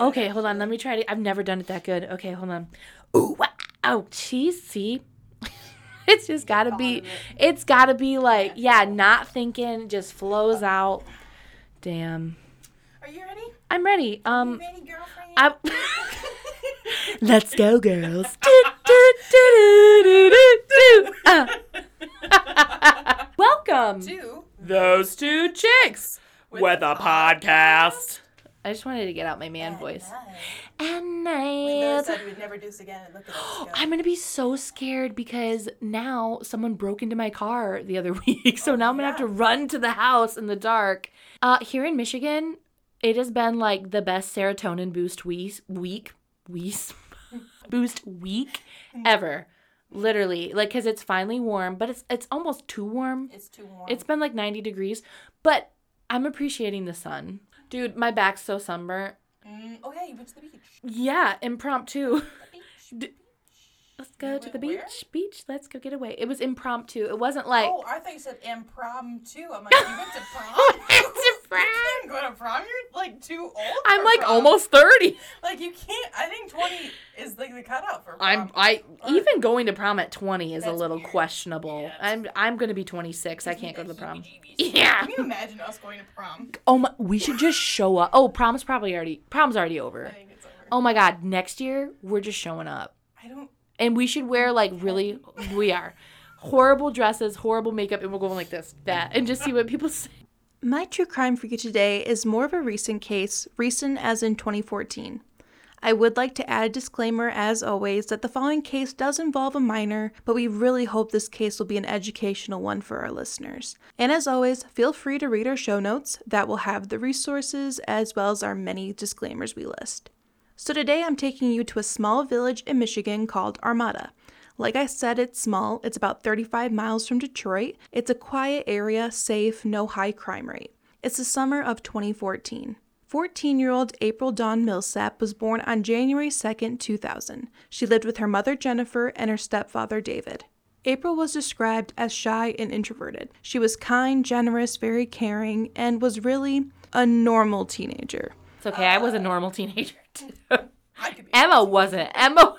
was really good. Okay, hold on. Let me try it. I've never done it that good. Okay, hold on. Ooh, wow. Oh, cheese. See, it's just gotta be. It's gotta be like, yeah, not thinking, just flows out. Damn. Are you ready? I'm ready. Um, ready, girlfriend? I. Let's go, girls. Do, do, do, do, do, do, do. Uh. Welcome. to Those two chicks With a podcast. I just wanted to get out my man voice. We literally night. said we'd never do this again, and look at us go. I'm gonna be so scared because now someone broke into my car the other week. So now I'm gonna have to run to the house in the dark. Uh, here in Michigan, it has been like the best serotonin boost week, week, week, boost week ever. Literally, like, cause it's finally warm, but it's it's almost too warm. It's too warm. It's been like 90 degrees, but I'm appreciating the sun. Dude, my back's so sunburnt. Mm, oh yeah, you went to the beach. Yeah, impromptu. Beach. Let's go You to the went where? beach. Beach. Let's go get away. It was impromptu. It wasn't like oh, I thought you said impromptu. I'm like, you went to prom? Prom. You can't go to prom. You're like too old. I'm like prom. almost 30. Like you can't. I think 20 is like the cutout for prom. I'm I Or- even going to prom at 20 is a little weird. questionable. Yeah, I'm I'm going to be 26. I can't go to the prom. Yeah. Can you imagine us going to prom? Oh my, we should just show up. Oh, prom's probably already prom's already I over. think it's over. Oh my god, next year we're just showing up. I don't. And we should wear like really we are horrible dresses, horrible makeup and we'll go like this, that and just see what people say. My true crime for you today is more of a recent case, recent as in 2014. I would like to add a disclaimer, as always, that the following case does involve a minor, but we really hope this case will be an educational one for our listeners. And as always, feel free to read our show notes that will have the resources as well as our many disclaimers we list. So today I'm taking you to a small village in Michigan called Armada. Like I said, it's small. It's about 35 miles from Detroit. It's a quiet area, safe, no high crime rate. It's the summer of 2014. 14 year old April Dawn Millsap was born on January 2nd, 2000. She lived with her mother Jennifer and her stepfather David. April was described as shy and introverted. She was kind, generous, very caring, and was really a normal teenager. It's okay. I was a normal teenager too. I could be. Emma wasn't. Emma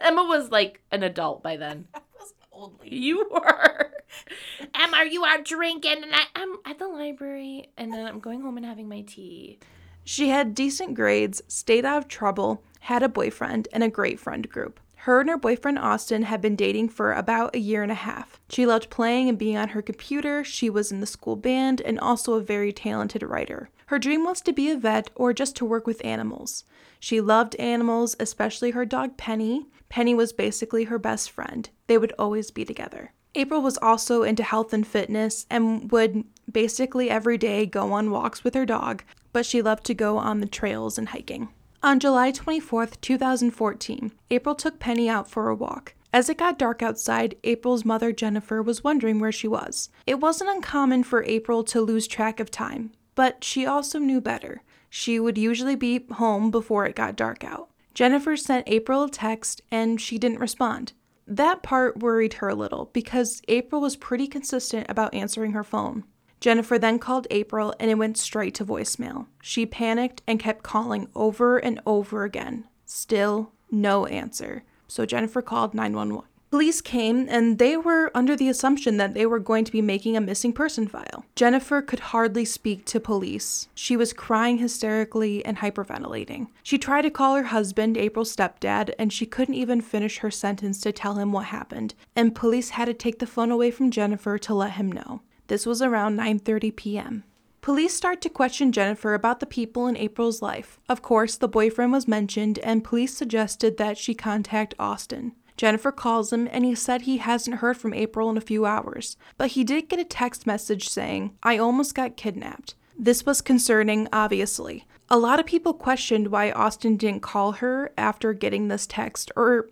Emma was like an adult by then. I was an old lady. You were. Emma, you are drinking and I, I'm at the library and then I'm going home and having my tea. She had decent grades, stayed out of trouble, had a boyfriend, and a great friend group. Her and her boyfriend Austin had been dating for about a year and a half. She loved playing and being on her computer. She was in the school band and also a very talented writer. Her dream was to be a vet or just to work with animals. She loved animals, especially her dog Penny. Penny was basically her best friend. They would always be together. April was also into health and fitness and would basically every day go on walks with her dog, but she loved to go on the trails and hiking. On July 24th, 2014, April took Penny out for a walk. As it got dark outside, April's mother, Jennifer, was wondering where she was. It wasn't uncommon for April to lose track of time, but she also knew better. She would usually be home before it got dark out. Jennifer sent April a text and she didn't respond. That part worried her a little because April was pretty consistent about answering her phone. Jennifer then called April and it went straight to voicemail. She panicked and kept calling over and over again. Still no answer. So Jennifer called 911. Police came and they were under the assumption that they were going to be making a missing person file. Jennifer could hardly speak to police. She was crying hysterically and hyperventilating. She tried to call her husband, April's stepdad, and she couldn't even finish her sentence to tell him what happened. And police had to take the phone away from Jennifer to let him know. This was around 9:30 p.m. Police start to question Jennifer about the people in April's life. Of course, the boyfriend was mentioned, and police suggested that she contact Austin. Jennifer calls him, and he said he hasn't heard from April in a few hours. But he did get a text message saying, I almost got kidnapped. This was concerning, obviously. A lot of people questioned why Austin didn't call her after getting this text, or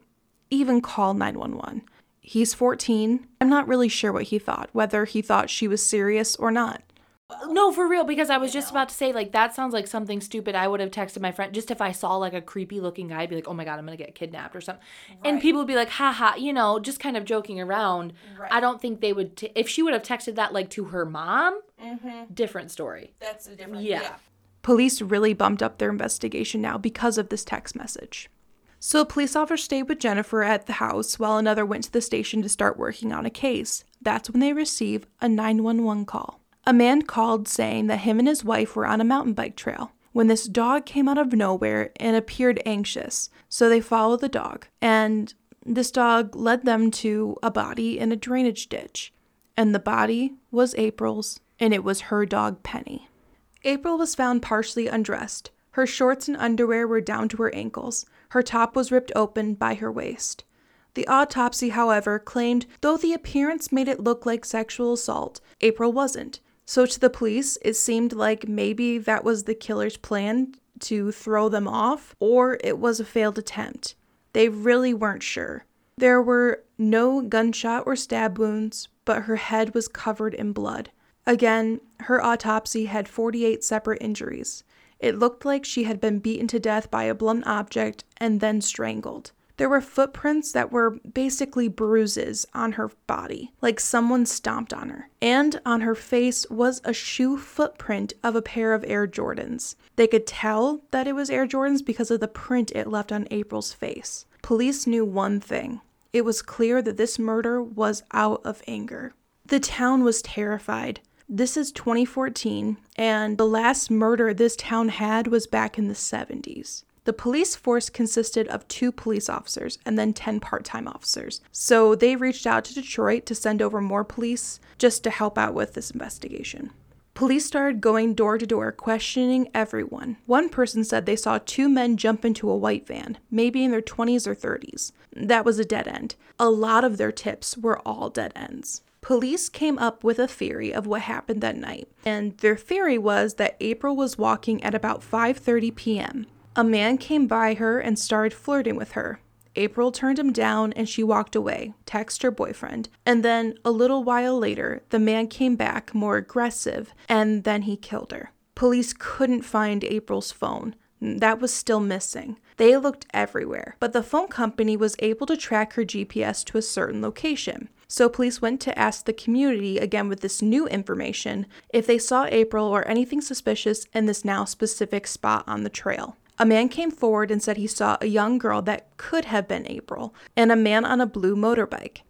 even call 911. He's 14. I'm not really sure what he thought, whether he thought she was serious or not. No, for real, because I was just about to say, like, that sounds like something stupid I would have texted my friend. Just if I saw, like, a creepy looking guy, I'd be like, oh my God, I'm going to get kidnapped or something. And people would be like, haha, you know, just kind of joking around. Right. I don't think they would, t- if she would have texted that, like, to her mom, Mm-hmm. different story. That's a different. Yeah. Yeah. Police really bumped up their investigation now because of this text message. So, a police officer stayed with Jennifer at the house while another went to the station to start working on a case. That's when they receive a 911 call. A man called saying that him and his wife were on a mountain bike trail when this dog came out of nowhere and appeared anxious. So they followed the dog, and this dog led them to a body in a drainage ditch. And the body was April's, and it was her dog Penny. April was found partially undressed. Her shorts and underwear were down to her ankles. Her top was ripped open by her waist. The autopsy, however, claimed though the appearance made it look like sexual assault, April wasn't. So, to the police, it seemed like maybe that was the killer's plan to throw them off, or it was a failed attempt. They really weren't sure. There were no gunshot or stab wounds, but her head was covered in blood. Again, her autopsy had 48 separate injuries. It looked like she had been beaten to death by a blunt object and then strangled. There were footprints that were basically bruises on her body, like someone stomped on her. And on her face was a shoe footprint of a pair of Air Jordans. They could tell that it was Air Jordans because of the print it left on April's face. Police knew one thing it was clear that this murder was out of anger. The town was terrified. This is 2014, and the last murder this town had was back in the 70s. The police force consisted of two police officers and then 10 part time officers. So they reached out to Detroit to send over more police just to help out with this investigation. Police started going door to door, questioning everyone. One person said they saw two men jump into a white van, maybe in their 20s or 30s. That was a dead end. A lot of their tips were all dead ends. Police came up with a theory of what happened that night, and their theory was that April was walking at about 5:30 p.m. A man came by her and started flirting with her. April turned him down and she walked away, text her boyfriend. And then a little while later, the man came back more aggressive and then he killed her. Police couldn't find April's phone. That was still missing. They looked everywhere, but the phone company was able to track her GPS to a certain location. So police went to ask the community, again with this new information, if they saw April or anything suspicious in this now specific spot on the trail. A man came forward and said he saw a young girl that could have been April and a man on a blue motorbike.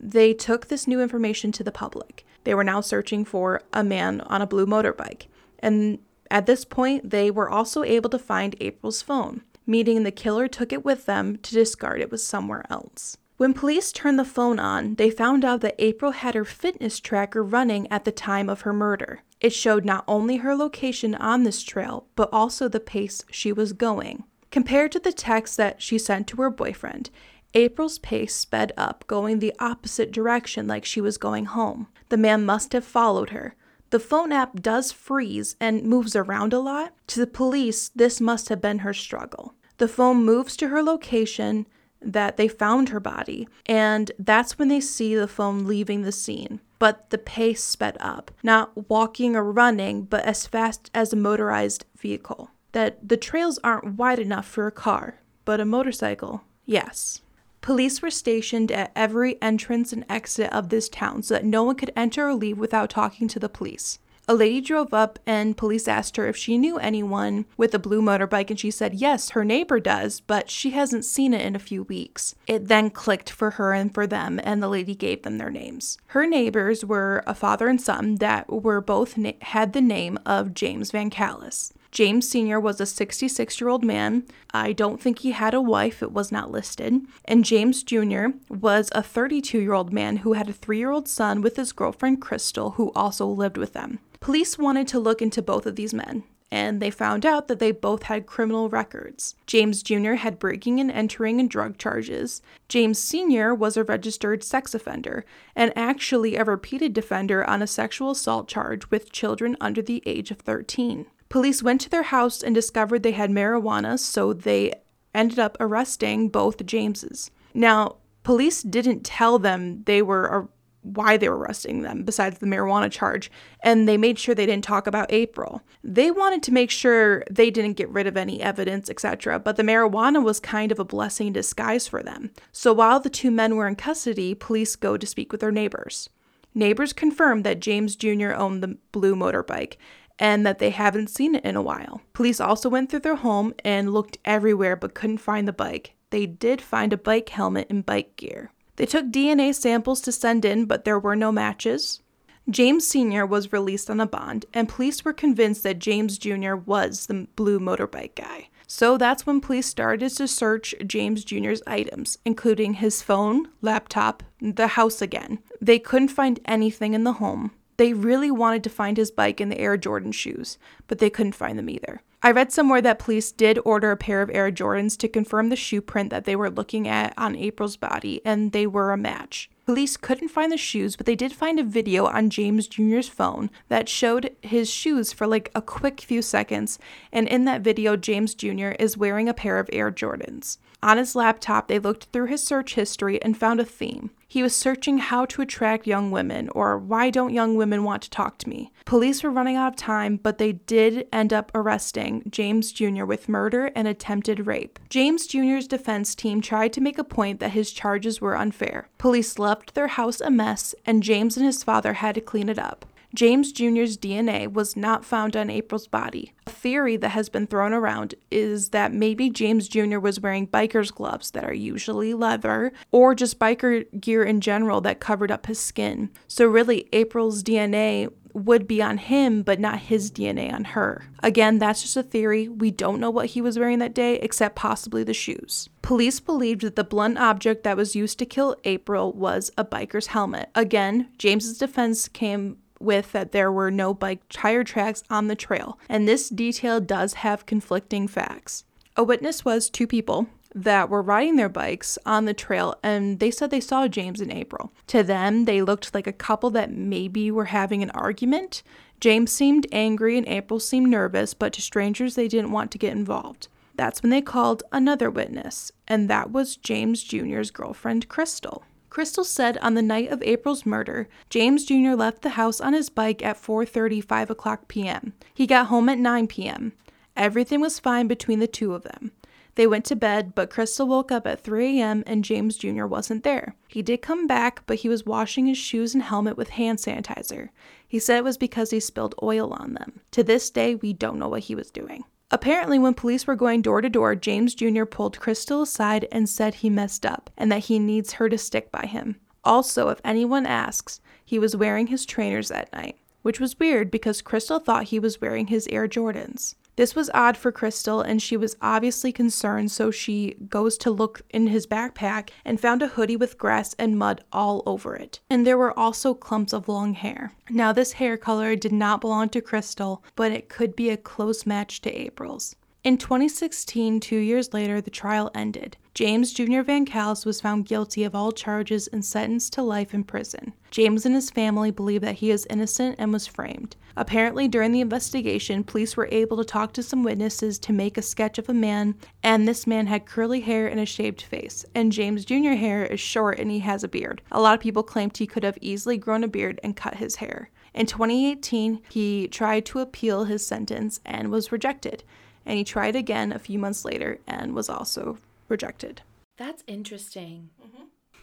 They took this new information to the public. They were now searching for a man on a blue motorbike. And at this point, they were also able to find April's phone, meaning the killer took it with them to discard it was somewhere else. When police turned the phone on, they found out that April had her fitness tracker running at the time of her murder. It showed not only her location on this trail, but also the pace she was going. Compared to the text that she sent to her boyfriend, April's pace sped up, going the opposite direction like she was going home. The man must have followed her. The phone app does freeze and moves around a lot. To the police, this must have been her struggle. The phone moves to her location that they found her body, and that's when they see the phone leaving the scene but the pace sped up, not walking or running, but as fast as a motorized vehicle. That the trails aren't wide enough for a car, but a motorcycle, yes. Police were stationed at every entrance and exit of this town so that no one could enter or leave without talking to the police. A lady drove up and police asked her if she knew anyone with a blue motorbike, and she said yes, her neighbor does, but she hasn't seen it in a few weeks. It then clicked for her and for them, and the lady gave them their names. Her neighbors were a father and son that were both na- had the name of James Van Callis. James Sr. was a 66 year old man. I don't think he had a wife, it was not listed. And James Jr. was a 32 year old man who had a three year old son with his girlfriend Crystal, who also lived with them. Police wanted to look into both of these men, and they found out that they both had criminal records. James Jr. had breaking and entering and drug charges. James Sr. was a registered sex offender and actually a repeated defender on a sexual assault charge with children under the age of 13. Police went to their house and discovered they had marijuana, so they ended up arresting both Jameses. Now, police didn't tell them they were why they were arresting them besides the marijuana charge, and they made sure they didn't talk about April. They wanted to make sure they didn't get rid of any evidence, etc., but the marijuana was kind of a blessing in disguise for them. So while the two men were in custody, police go to speak with their neighbors. Neighbors confirmed that James Jr. owned the blue motorbike, and that they haven't seen it in a while. Police also went through their home and looked everywhere but couldn't find the bike. They did find a bike helmet and bike gear. They took DNA samples to send in, but there were no matches. James Sr. was released on a bond, and police were convinced that James Jr. was the blue motorbike guy. So that's when police started to search James Jr.'s items, including his phone, laptop, the house again. They couldn't find anything in the home. They really wanted to find his bike and the Air Jordan shoes, but they couldn't find them either. I read somewhere that police did order a pair of Air Jordans to confirm the shoe print that they were looking at on April's body, and they were a match. Police couldn't find the shoes, but they did find a video on James Jr.'s phone that showed his shoes for like a quick few seconds, and in that video, James Jr. is wearing a pair of Air Jordans. On his laptop, they looked through his search history and found a theme. He was searching how to attract young women, or why don't young women want to talk to me. Police were running out of time, but they did end up arresting James Jr. with murder and attempted rape. James Jr.'s defense team tried to make a point that his charges were unfair. Police left their house a mess, and James and his father had to clean it up. James Jr.'s DNA was not found on April's body. A theory that has been thrown around is that maybe James Jr. was wearing biker's gloves that are usually leather, or just biker gear in general that covered up his skin. So, really, April's DNA would be on him, but not his DNA on her. Again, that's just a theory. We don't know what he was wearing that day, except possibly the shoes. Police believed that the blunt object that was used to kill April was a biker's helmet. Again, James's defense came with that there were no bike tire tracks on the trail, and this detail does have conflicting facts. A witness was two people that were riding their bikes on the trail and they said they saw James and April. To them, they looked like a couple that maybe were having an argument. James seemed angry and April seemed nervous, but to strangers, they didn't want to get involved. That's when they called another witness, and that was James Jr.'s girlfriend, Crystal. Crystal said on the night of April's murder, James Jr. left the house on his bike at 4:30, 5 o'clock p.m. He got home at 9 p.m. Everything was fine between the two of them. They went to bed, but Crystal woke up at 3 a.m. and James Jr. wasn't there. He did come back, but he was washing his shoes and helmet with hand sanitizer. He said it was because he spilled oil on them. To this day, we don't know what he was doing. Apparently, when police were going door to door, James Jr. pulled Crystal aside and said he messed up and that he needs her to stick by him. Also, if anyone asks, he was wearing his trainers that night, which was weird because Crystal thought he was wearing his Air Jordans. This was odd for Crystal, and she was obviously concerned, so she goes to look in his backpack and found a hoodie with grass and mud all over it. And there were also clumps of long hair. Now, this hair color did not belong to Crystal, but it could be a close match to April's. In 2016, two years later, the trial ended. James Jr. Van Callis was found guilty of all charges and sentenced to life in prison. James and his family believe that he is innocent and was framed. Apparently, during the investigation, police were able to talk to some witnesses to make a sketch of a man, and this man had curly hair and a shaved face. And James Jr. hair is short and he has a beard. A lot of people claimed he could have easily grown a beard and cut his hair. In 2018, he tried to appeal his sentence and was rejected and he tried again a few months later and was also rejected. That's interesting.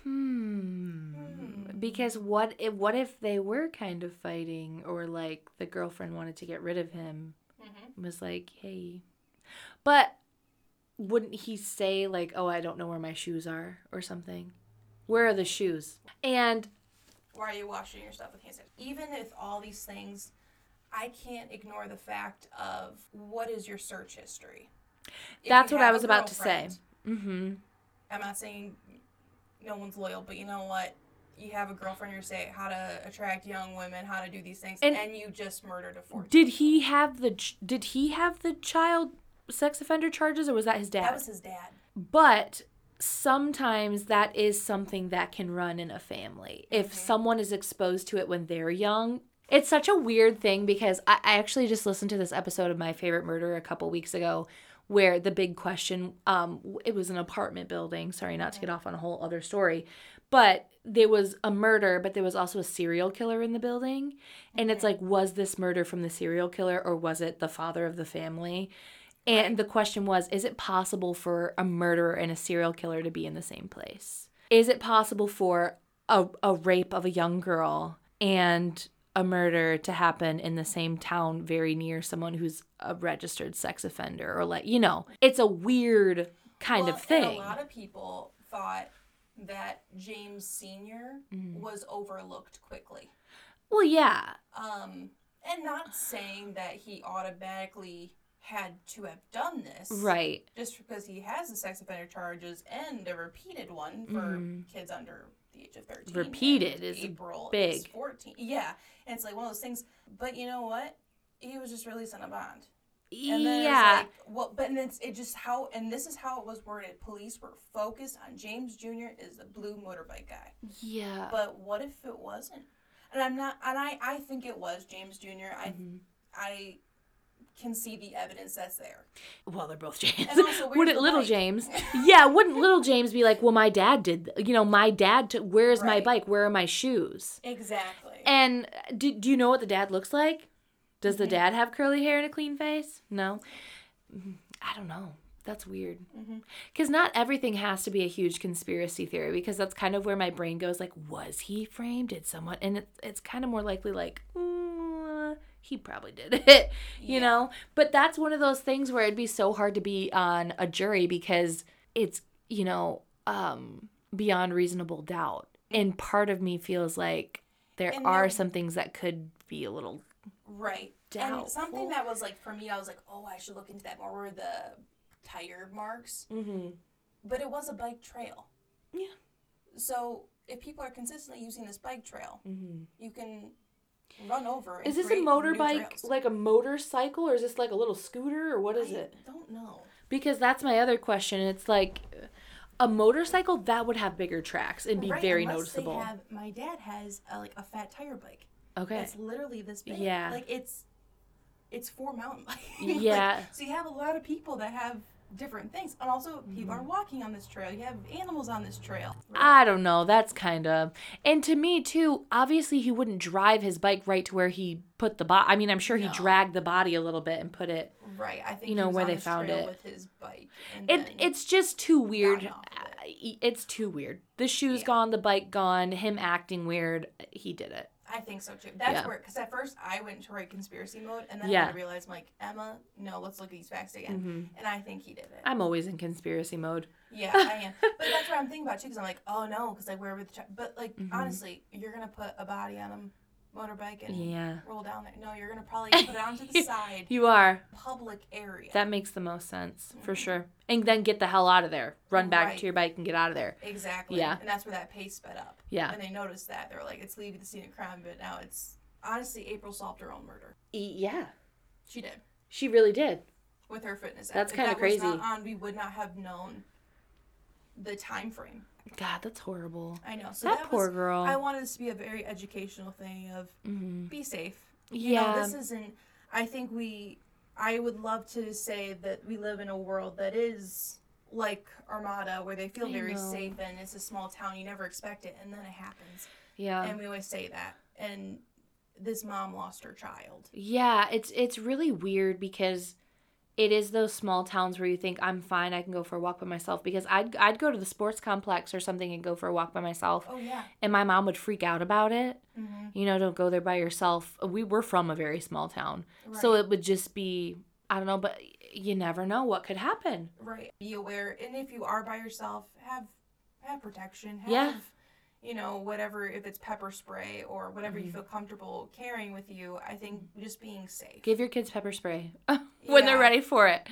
Hmm. Because what if what if they were kind of fighting, or like the girlfriend wanted to get rid of him, was like, hey, but wouldn't he say like, oh, I don't know where my shoes are, or something? Where are the shoes? And Why are you washing your stuff with hand sanitizer? Even with all these things, I can't ignore the fact of what is your search history. If That's what I was about to say. mm-hmm. I'm not saying no one's loyal, but you know what? You have a girlfriend, you say how to attract young women, how to do these things, And- and, you just murdered a 14. Did he have the ch- did he have the child sex offender charges, or was that his dad? That was his dad. But sometimes that is something that can run in a family. If someone is exposed to it when they're young, it's such a weird thing because I, I actually just listened to this episode of My Favorite Murder a couple weeks ago where the big question um it was an apartment building. Sorry not to get off on a whole other story but there was a murder but there was also a serial killer in the building. And it's like was this murder from the serial killer or was it the father of the family? And the question was Is it possible for a murderer and a serial killer to be in the same place? Is it possible for a, a rape of a young girl and a murder to happen in the same town very near someone who's a registered sex offender or like you know it's a weird kind Well, of thing a lot of people thought that James Senior Mm-hmm. was overlooked quickly. well yeah Um, and not saying that he automatically had to have done this, right Just because he has the sex offender charges and a repeated one for kids under the age of thirteen. Mm-hmm. Repeated is April big. is fourteen. Yeah, and it's like one of those things. But you know what? He was just released on a bond. And then yeah like, well, but it's it just how, and this is how it was worded. Police were focused on James Jr. is the blue motorbike guy. yeah But what if it wasn't? And I'm not, and I, I think it was James Jr. I, Mm-hmm. I can see the evidence that's there. well they're both james And also, wouldn't little bike? james yeah wouldn't little james be like well my dad did you know my dad took where's my bike where are my shoes Exactly. And do, do you know what the dad looks like? Does Mm-hmm. the dad have curly hair and a clean face? No. Mhm. I don't know. That's weird. Mm-hmm. Because not everything has to be a huge conspiracy theory, because that's kind of where my brain goes like, was he framed? Did someone? And it, it's kind of more likely like, mm, he probably did it, you know? But that's one of those things where it'd be so hard to be on a jury because it's, you know, um, beyond reasonable doubt. And part of me feels like there And are some things that could be a little right. Doubtful. And something that was like for me, I was like, oh, I should look into that more. Were the tire marks? mm-hmm. But it was a bike trail. Yeah. So if people are consistently using this bike trail, Mm-hmm. you can run over. Is this a motorbike, like a motorcycle, or is this like a little scooter, or what is it? I it? Don't know. Because that's my other question. It's like a motorcycle that would have bigger tracks and be Right, very unless noticeable. They have, my dad has a, like a fat tire bike. okay. It's literally this big. Yeah. Like it's it's for mountain bike. Yeah. Like, so you have a lot of people that have different things, and also people Mm-hmm. are walking on this trail. You have animals on this trail. I don't know. That's kind of, and to me too. Obviously, he wouldn't drive his bike right to where he put the body. I mean, I'm sure he No. dragged the body a little bit and put it. Right. I think You know, where they found it. with his bike. It it's just too weird. gotten off of Uh, It's too weird. The shoes Yeah. gone, the bike gone, him acting weird. He did it. I think so too. That's Yeah. where, because at first I went into right conspiracy mode, and then Yeah. I realized, I'm like, Emma, no, let's look at these facts again. Mm-hmm. And I think he did it. I'm always in conspiracy mode. Yeah, I am. But that's what I'm thinking about too, because I'm like, oh no, because like where would the, ch- but like Mm-hmm. honestly, you're gonna put a body on a motorbike and Yeah. roll down there. No, you're gonna probably put it onto the side, You are. public area. That makes the most sense for mm-hmm. sure. And then get the hell out of there. Run back Right. to your bike and get out of there. exactly. Yeah. And that's where that pace sped up. Yeah. And they noticed that they were like, it's leaving the scene of crime, but now it's honestly April solved her own murder. E- yeah. She did She really did. with her fitness. That's kinda that was crazy. not on, we would not have known the time frame. God, that's horrible. I know. So That that, poor was, girl. I wanted this to be a very educational thing of Mhm. be safe. You Yeah. know, this isn't. I think we. I would love to say that we live in a world that is like Armada, where they feel I very know. safe and it's a small town. You never expect it, and then it happens. Yeah. and we always say that. And this mom lost her child. Yeah, it's it's really weird because it is those small towns where you think I'm fine, I can go for a walk by myself because I'd I'd go to the sports complex or something and go for a walk by myself Oh yeah. and my mom would freak out about it. Mm-hmm. You know, don't go there by yourself. We were from a very small town. So it would just be I don't know, but you never know what could happen. Right. Be aware, and if you are by yourself, have have protection. Have, Yeah. You know, whatever if it's pepper spray or whatever Mm-hmm. you feel comfortable carrying with you. I think just being safe. Give your kids pepper spray when they're ready for it.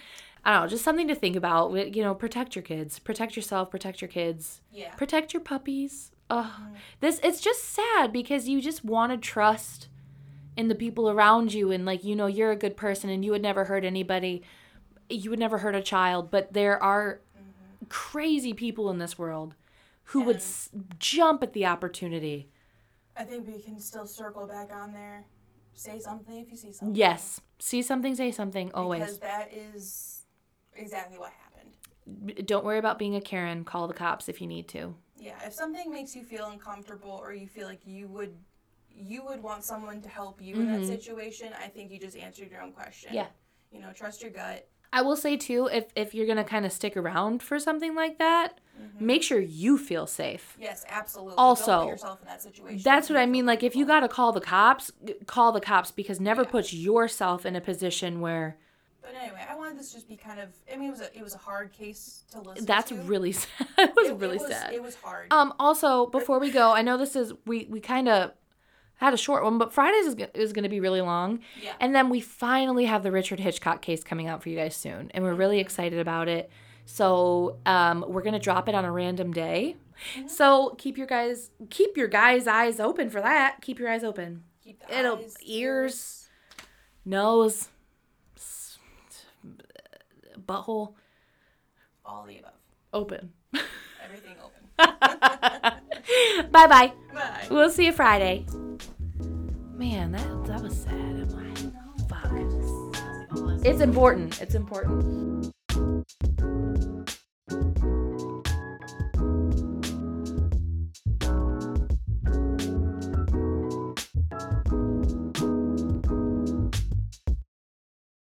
I don't know, just something to think about. You know, protect your kids, protect yourself, protect your kids. Yeah. protect your puppies. Ugh. This it's just sad because you just want to trust in the people around you and like you know you're a good person and you would never hurt anybody. You would never hurt a child, but there are crazy people in this world who would s- jump at the opportunity. I think we can still circle back on there. Say something if you see something. Yes, see something, say something always. Because that is exactly what happened. Don't worry about being a Karen. Call the cops if you need to. Yeah. If something makes you feel uncomfortable or you feel like you would you would want someone to help you in that situation, I think you just answered your own question. Mm-hmm. Yeah. You know, trust your gut. I will say too, if if you're gonna kind of stick around for something like that, make sure you feel safe. Yes, absolutely. Also, Don't put yourself in that situation. That's what I mean. Like, if you got to call the cops, call the cops because never Yeah. put yourself in a position where But anyway, I wanted this to just be kind of. I mean, it was a it was a hard case to listen to that's to. really sad. it was It- really it was, sad. It was hard. Um. Also, before we go, I know this is we we kind of had a short one, but Fridays is, is going to be really long. Yeah. And then we finally have the Richard Hitchcock case coming out for you guys soon, and we're really excited about it. So um, we're gonna drop it on a random day. Mm-hmm. So keep your guys keep your guys' eyes open for that. Keep your eyes open. Keep it'll- eyes, ears. Nose, butthole all the above. open. Everything open. bye bye. Bye. We'll see you Friday. Man, that that was sad. I'm like, fuck. It's important. It's important. Thank you